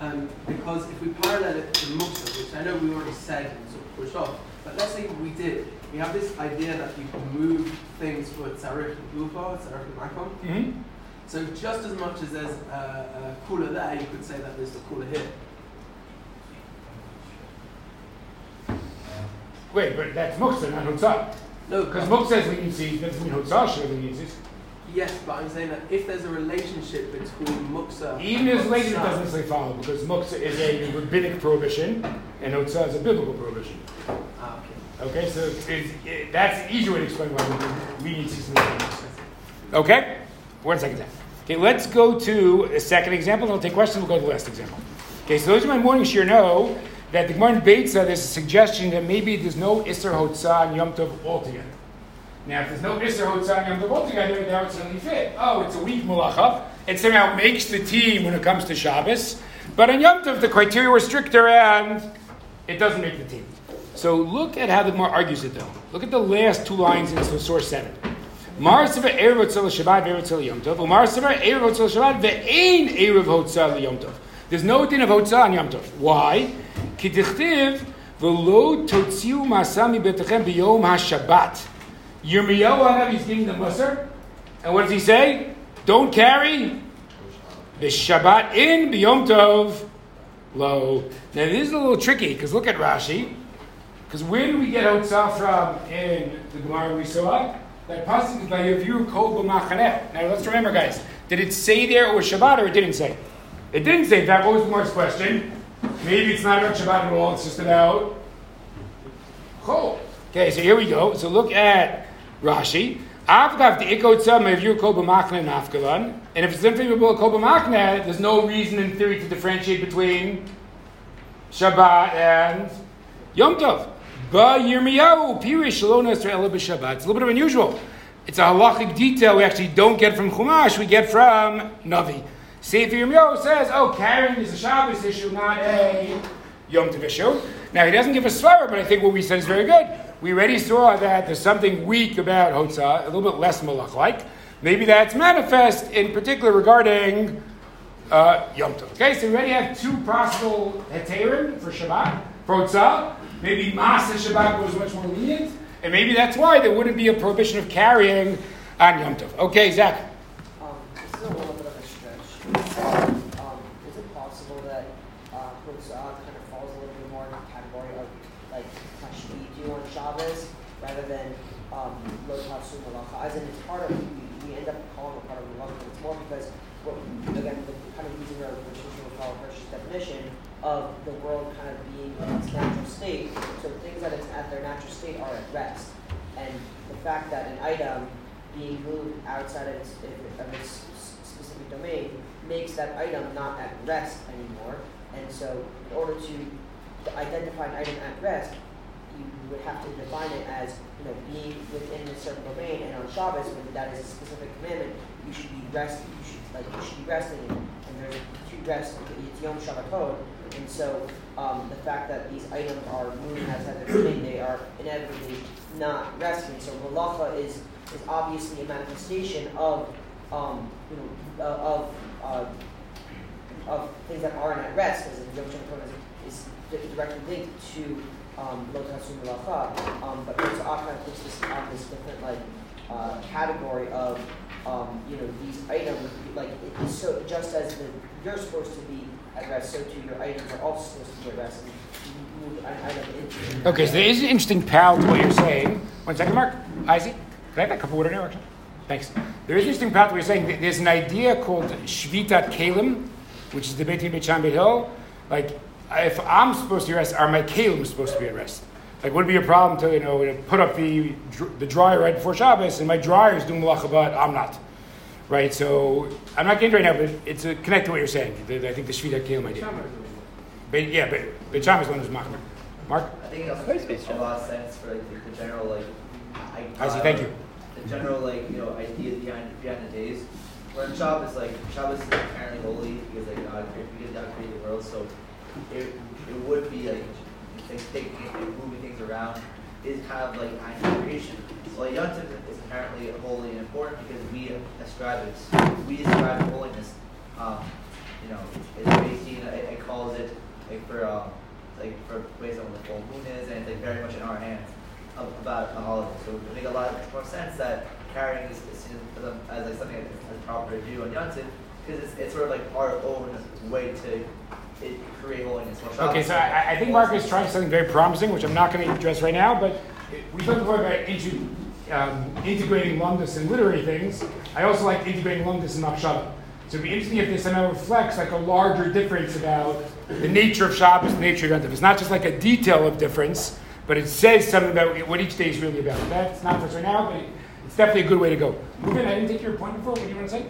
um, because if we parallel it to Muktza, which I know we already said and sort of pushed off, but let's say we did, we have this idea that you can move things for Tzarech and Ufa, Tzarech and Makom. So just as much as there's a, a cooler there, you could say that there's a cooler here. Wait, but that's Muktza, not Hutzah. No, Because Muktza says leniency doesn't mean Hutzah should have leniencies. Yes, but I'm saying that if there's a relationship between Muktza Even if later it does't necessarily follow, because Muktza is a rabbinic prohibition, and Hutzah is a biblical prohibition. Ah, okay. Okay, so it, that's the easier way to explain why we need season Okay? One second then. Okay, let's go to a second example, then I'll take questions, we'll go to the last example. Okay, so those of my morning shiur know that the Gemara in Beitza, there's a suggestion that maybe there's no Isser Hotzah and Yom Tov altogether. Now, if there's no Isser Hotzah and Yom Tov altogether, that would certainly fit. Oh, it's a weak malacha. It somehow makes the team when it comes to Shabbos. But on Yom Tov, the criteria were stricter and it doesn't make the team. So look at how the Gemara argues it though. Look at the last two lines in source 7. Mar Sefer Erev Hotzah Shabbat Ve'erev Hotzah Yom Tov. Umar Sefer Erev Hotzah Shabbat Ve'ein Erev Hotzah Yom Tov. There's no din of Hotzah on Yom Tov. Why? Ki dichtiv v'lo totziu masa mi betechem b'yom ha-Shabbat. Yirmiyahu Hanavi is giving the Musar. And what does he say? Don't carry the Shabbat in b'yom Tov lo. Now this is a little tricky because look at Rashi. Because where do we get Hotzah from in the Gemara we saw? That pasuk is by Yaviru Kol B'Machaneh. Now let's remember, guys. Did it say there it was Shabbat or it didn't say? It didn't say. that. was Gemara's question? Maybe it's not about Shabbat at all. It's just about Chol. Okay, so here we go. So look at Rashi. Kol. And if it's unfavorable kol b'machne, there's no reason in theory to differentiate between Shabbat and Yom Tov. Ba Yirmiyahu pirish lo nesra ela b'Shabbat. It's a little bit of unusual. It's a halachic detail we actually don't get from Chumash, we get from Navi. Sefer Yirmiyahu says, oh, carrying is a Shabbos issue, not a Yom Tov issue. Now, he doesn't give a svara, but I think what we said is very good. We already saw that there's something weak about Hotzah, a little bit less malach-like. Maybe that's manifest in particular regarding uh, Yom Tov. Okay, so we already have two possible heterim for Shabbat, for Hotzah. Maybe Maaseh Shabbat was much more lenient, and maybe that's why there wouldn't be a prohibition of carrying on Yom Tov. Okay, Zach. Um, this is a little bit of a stretch. Um, is it possible that uh, kind of falls a little bit more in the category of like rather than um? As in, it's part of, we, end up calling it but it's more because, again, kind of using our definition of the world kind of being in its natural state. So things that it's at their natural state are at rest. And the fact that an item being moved outside of its, of its specific domain makes that item not at rest anymore. And so, in order to identify an item at rest, you would have to define it as you know being within a certain domain. And on Shabbos, when that is a specific commandment, you should be resting. You should like you should be resting. And there's two rests. It's Yom Shabbatot. And so, um, the fact that these items are moving outside their domain, they are inevitably not resting. So, malacha is is obviously a manifestation of um, you know uh, of uh, of things that aren't at rest, because Yom Shabbatot is, is directly linked to um, lo tasu melacha, um, but Mitzvah kind of puts on this different like uh, category of um, you know these items like it is so just as the, you're supposed to be at rest, so too your items are also supposed to be into Okay, so there is an interesting parallel to what you're saying. One second, Mark. Isaac, can I have that cup of water now, actually? Thanks. There is an interesting parallel to what you're saying. There's an idea called Shvitat Kalim, which is debating Beit Beit Hillel. Like, if I'm supposed to be at rest, are my Kalim supposed to be at rest? Like, would it be a problem to, you know, put up the, the dryer right before Shabbos and my dryer is doing malacha, but I'm not? Right, so I'm not getting right now, but it's a, connect to what you're saying. The- I think the Shvitat Kalim idea. But, yeah, but Beit Shammai is the one who's machmir. Mark? I think it also makes a lot of sense for like the, the general like. I, I see, thank you. Uh, the general like you know ideas behind behind the days. Where in Shabbos like Shabbos is apparently holy because like God created because God created the world, so it it would be like like taking and moving things around is kind of like anti-creation. So like Yom Tov is inherently holy and important because we ascribe it. We ascribe holiness. Um, you know, it's basically it, it calls it like for um, like for based on the full moon is, and it's like very much in our hands of, about a holiday. So it would make a lot more sense that carrying is, is seen as, as like something that's proper to do on Yom Tov, because it's, it's sort of like our own way to it, create holiness. While Okay, so I, I think Mark is trying something very promising, which I'm not going to address right now, but we talked before about intru- um, integrating lumdus and literary things. I also like integrating lumdus and machshava. So it'd be interesting if this somehow reflects like a larger difference about the nature of Shabbos, the nature of Yom Tov. It's not just like a detail of difference, but it says something about what each day is really about. That's not for us right now, but it's definitely a good way to go. Ruben, I didn't take your point before. What do you want to say?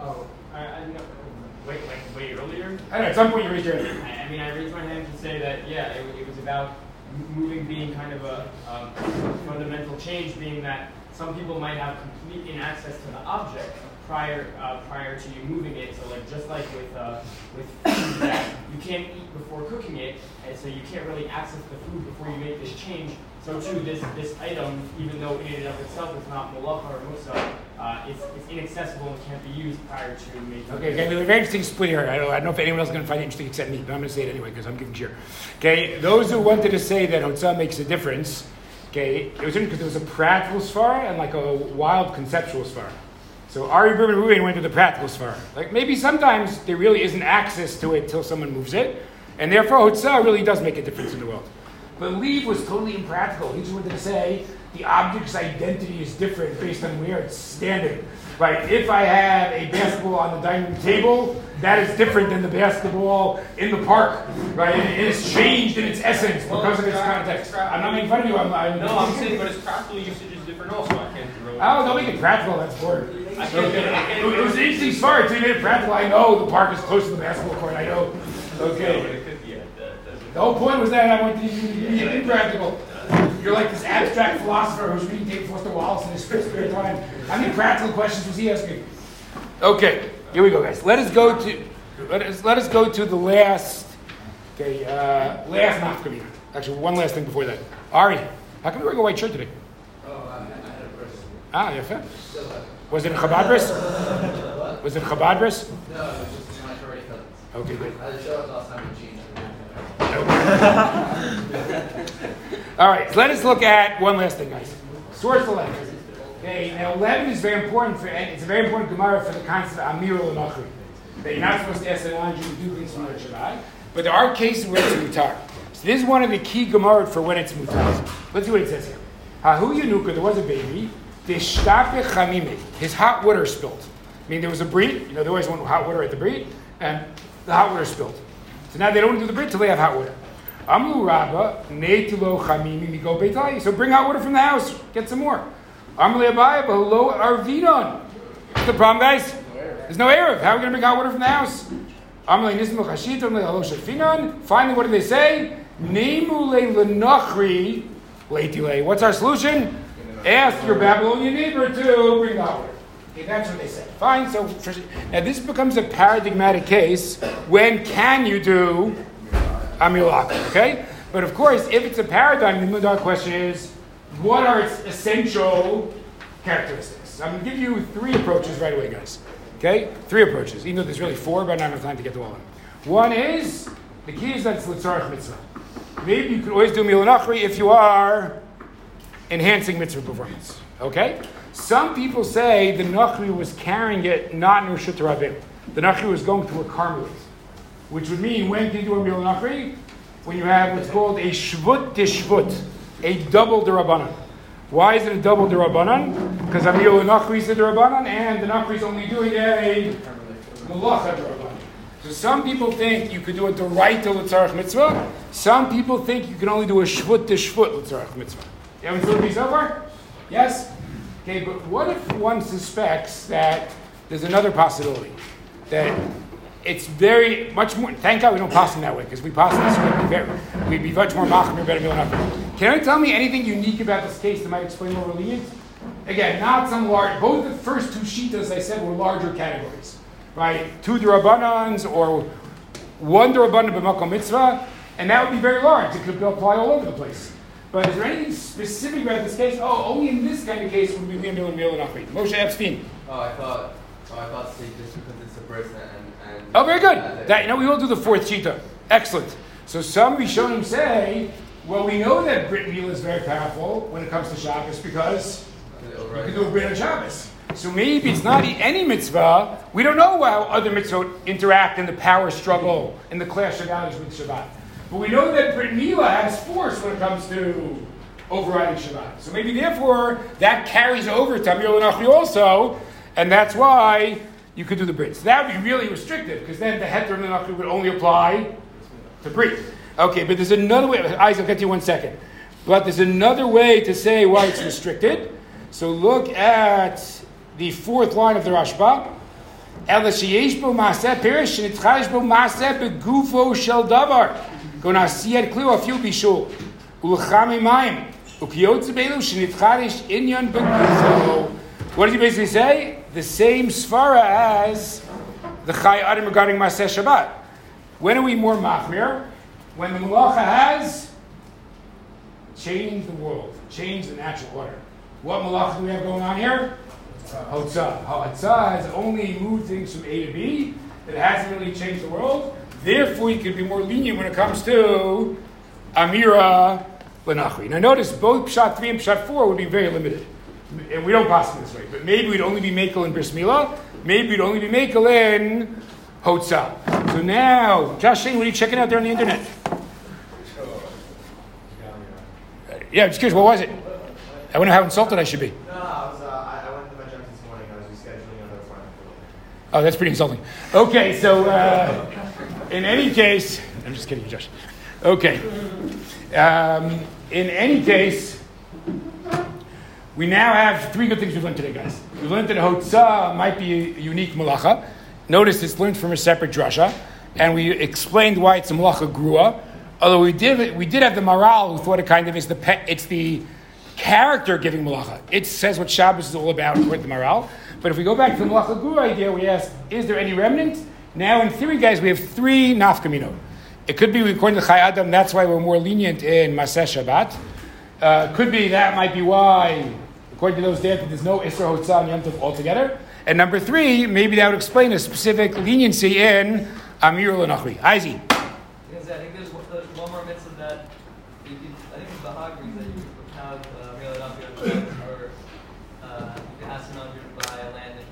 Oh, I, I know. Wait, like way earlier. I know, at some point you raised your hand. I, I mean, I raised my hand to say that yeah, it, it was about moving being kind of a um, fundamental change, being that some people might have complete inaccess to the object prior uh, prior to you moving it. So like just like with uh, with food that you can't eat before cooking it, and so you can't really access the food before you make this change. So too, this this item, even though in and of itself it's not malacha or musa, uh, it's, it's inaccessible and can't be used prior to making. Okay, okay, a very interesting split here. I don't, I don't know if anyone else is going to find it interesting except me, but I'm going to say it anyway because I'm giving shiur. Okay, those who wanted to say that Hotzah makes a difference, okay, it was interesting because there was a practical svara and like a wild conceptual svara. So Ari Berman Ruben went to the practical svara. Like maybe sometimes there really isn't access to it till someone moves it, and therefore Hotzah really does make a difference in the world. But leave was totally impractical. He just wanted to say the object's identity is different based on where it's standing. Right? If I have a basketball on the dining room table, that is different than the basketball in the park. Right? It is changed in its essence because of its context. I'm not making fun of you. I'm, I'm No, I'm saying, but its practical usage is different also. I can't throw. It. Oh, don't make it practical. That's boring. I can't- Okay. I can't- It was an interesting. Until you made it practical. I know the park is close to the basketball court. I know. Okay. The whole point was that I want you to be impractical. You're like this abstract philosopher who's reading David Foster Wallace in his spare spare time. How many practical questions was he asking? Okay, here we go, guys. Let us go to let us let us go to the last okay uh, last nafkamina. Actually, one last thing before that. Ari, how come you're wearing a white shirt today? Oh, I, I had a question. Ah, yeah, fair. Was it a Chabad bris? Was it a Chabad bris? No, it was just my sorority cousins. Okay, good. I just showed up last time in jeans. All right, so let us look at one last thing, guys. Source 11. Okay, now 11 is very important for, it's a very important Gemara for the concept of Amir al That you're not supposed to ask an non-Jew to do things from Shabbat, but there are cases where it's mutar. So this is one of the key Gemara for when it's mutar. Let's see what it says here. Hahu Yanuka, there was a baby, Dishtape Chamime, his hot water spilled. I mean, there was a breed, you know, they always want hot water at the breed, and the hot water spilled. So now they don't do the breed till they have hot water. Amlu Rabba, Neitilo Chamimi Migo Beitai. So bring hot water from the house, get some more. Amle Abaye, Below Arvidon. The problem, guys? There's no Eruv. How are we going to bring hot water from the house? Amle Nismo Chashito, Halo Shafinon. Finally, what do they say? Nemule Lenachri, Leitile. What's our solution? Ask your Babylonian neighbor to bring hot water. That's what they said. Fine. So now this becomes a paradigmatic case. When can you do Amilaka? Okay, but of course, if it's a paradigm, the Mudar question is, what are its essential characteristics? I'm going to give you three approaches right away, guys. Okay, three approaches. Even though there's really four, but I don't have time to get to all of them. One is The key is that it's Litzarach mitzvah. Maybe you could always do Milanachri if you are enhancing mitzvah performance. Okay? Some people say the Nachri was carrying it not in Rishut Rabim. The Nachri was going to a Carmelit, which would mean when can you do a Milanachri? When you have what's called a Shvut Dishvut, a double Durabanan. Why is it a double Durabanan? Because Amir Nachri is a Durabanan and the Nachri is only doing a Malacha Durabanan. So some people think you could do it to write a Doraita Litzarach Mitzvah. Some people think you can only do a Shvut Dishvut Litzarach Mitzvah. You haven't seen these so far? Yes? Okay, but what if one suspects that there's another possibility? That it's very much more. Thank God we don't pass them that way because we pass them this way, we'd be, much more machmir better than Can you tell me anything unique about this case that might explain what we're lenient? Again, not some large. Both the first two shitas I said were larger categories, right? Two drabanans or one drabanan b'makom mitzvah, and that would be very large. It could apply all over the place. But is there anything specific about this case? Oh, only in this kind of case would we be and Mil and Achrit. Moshe Epstein. Oh, I thought, oh, I thought say just because it's a person and, and Oh, very good. That, you know, we will do the fourth shita. Excellent. So some Rishonim say, well, we know that Brit Mila is very powerful when it comes to Shabbos because you can do a Brit on Shabbos. So maybe it's not any mitzvah. We don't know how other mitzvot interact in the power struggle, in the clash of values with Shabbat. But we know that Brit Mila has force when it comes to overriding Shabbat. So maybe therefore that carries over to Amir Lenachi also, and that's why you could do the Brit. So that would be really restrictive because then the Heter Lenachi would only apply to Brit. Okay, but there's another way. Isaac, I'll get to you one second. But there's another way to say why it's restricted. So look at the fourth line of the Rashba. Begufo davar. Few Mayim, Inyan What does he basically say? The same svara as the Chayei Adam regarding Maaseh Shabbat. When are we more machmir? When the Malacha has changed the world, changed the natural order. What Malacha do we have going on here? Hotza. Hotza has only moved things from A to B. It hasn't really changed the world. Therefore, you can be more lenient when it comes to Amira Lenachri. Now, notice both Pshat 3 and Pshat 4 would be very limited. And we don't pass them this way. But maybe we'd only be Makel in Bris Milah. Maybe we'd only be Makel in Hotzah. So now, Josh Shane, what are you checking out there on the internet? Yeah, I'm just curious, what was it? I wonder how insulted I should be. No, I was. Uh, I, I went to my junk this morning. I was rescheduling another appointment. Oh, that's pretty insulting. Okay, so uh, in any case, I'm just kidding, Josh. Okay. Um, in any case, we now have three good things we've learned today, guys. We've learned that Hotzah might be a unique malacha. Notice it's learned from a separate drasha, and we explained why it's a malacha grua. Although we did, we did have the Maharal who thought it kind of is the pe- it's the character giving malacha. It says what Shabbos is all about according to the Maharal. But if we go back to the malacha grua idea, we ask, is there any remnant? Now, in theory, guys, we have three nafkamino. It could be according to Chayei Adam, that's why we're more lenient in Maseh Shabbat. Uh, could be that might be why, according to those there, there's no Isra Hotzah and Yom Tov altogether. And number three, maybe that would explain a specific leniency in Amir Lanachri. Izzy. I think there's one, more mitzvah that I think it's the that you have uh, really not or uh, you can ask an under land in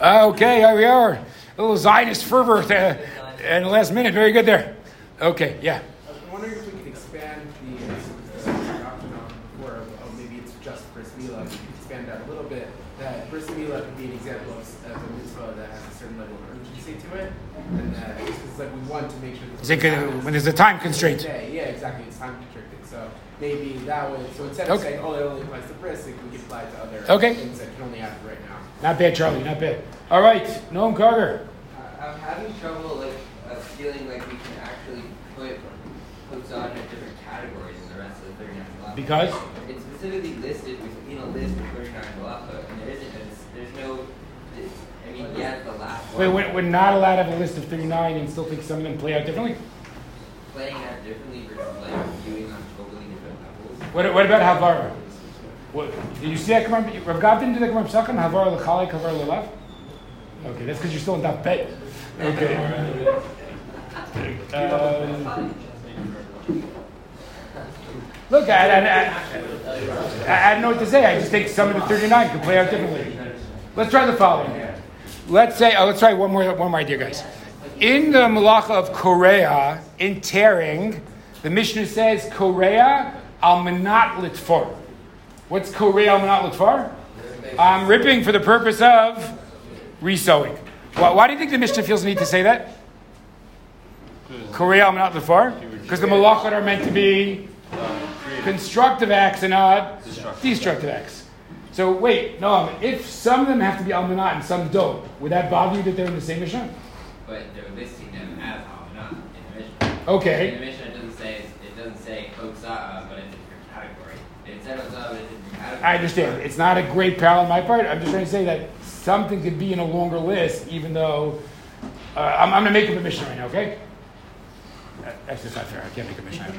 there. Okay, here we are. Little Zionist fervor uh, in the last minute. Very good there. Okay, yeah. I was wondering if we could expand the uh, doctrine of, of maybe it's just bris milah. If you could expand that a little bit. That bris milah could be an example of, of a mitzvah that has a certain level of urgency to it, and that it's like we want to make sure. that Is it gonna- when there's a time constraint. Yeah, yeah, exactly. It's time constricted. So maybe that way. So instead of Okay. saying, oh, it only applies to bris, it can be applied to other Okay. things that can only happen right now. Not bad, Charlie. Not bad. All right, Noam Carter. I'm having trouble like uh, feeling like we can actually put Hotzah in different categories in the rest of the 39 malacha. Because? it's specifically listed within a list of 39 malacha, and there isn't. There's no. I mean, yeah, the last Wait, one. we're, we're not allowed to have a list of 39 and still think some of them play out differently? Playing out differently versus like viewing on totally different levels. What, what about Havara? What, did you see that from? Rav Gav didn't do that come from Psachim? Havara l'chalik, Havara l'lav? Okay, that's because you're still in that bet. Okay. Um, look, I, I, I, I, don't know what to say. I just think some of the 39 could play out differently. Let's try the following. Let's say, oh, let's try one more, one more idea, guys. In the malacha of Korea, in tearing, the Mishnah says Korea al menat litfor. What's Korea al menat litfor? I'm ripping for the purpose of resewing. Why, why do you think the Mishnah feels the need to say that? Korea al menat litfor? Because the malachot are meant to be constructive acts and not destructive acts. So wait, no, if some of them have to be almanat and some don't, would that bother you that they're in the same Mishnah? But they're listing them as Almanat in the Mishnah. Okay. In the Mishnah, it doesn't say it doesn't say Hotzah, but it's a different category. It said Hotzah, but it's a category. I understand. It's not a great parallel on my part. I'm just trying to say that something could be in a longer list, even though uh, I'm, I'm going to make a Mishnah right now. Okay? That's just not fair. I can't make a Mishnah.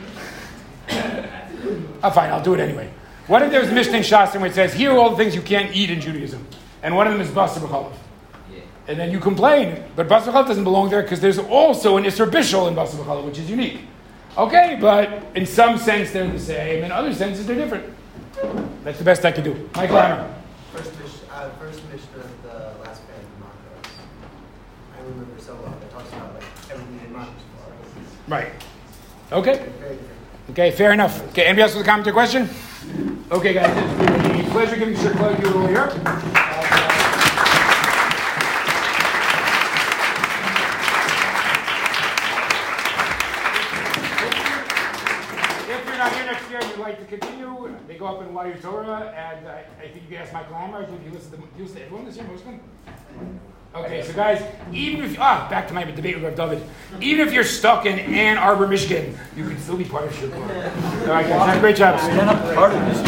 oh, fine. I'll do it anyway. What if there's a Mishnah in Shastra where it says, "Here are all the things you can't eat in Judaism," and one of them is basar b'chalav. And then you complain, but basar b'chalav doesn't belong there because there's also an Isser Bishul in basar b'chalav, which is unique. Okay, but in some sense they're the same, in other senses they're different. That's the best I can do. Michael Hammer. First mission, uh, first mission of the last band of Marcos. I remember so well. It talks about like everything in Marcos. Right. Okay. Okay, fair enough. Okay, anybody else with a comment or question? Okay, guys, it's a pleasure giving Sir Claude you here. If you're not here next year and you'd like to continue, go up in Wadi Torah, and I, I think you can ask Mike Lammer. I believe you listen to, you listen to everyone this year, them? Okay, so guys, even if ah, back to my debate with Rev David, even if you're stuck in Ann Arbor, Michigan, you can still be part of Shul All right, guys, great job. Stand up part of this,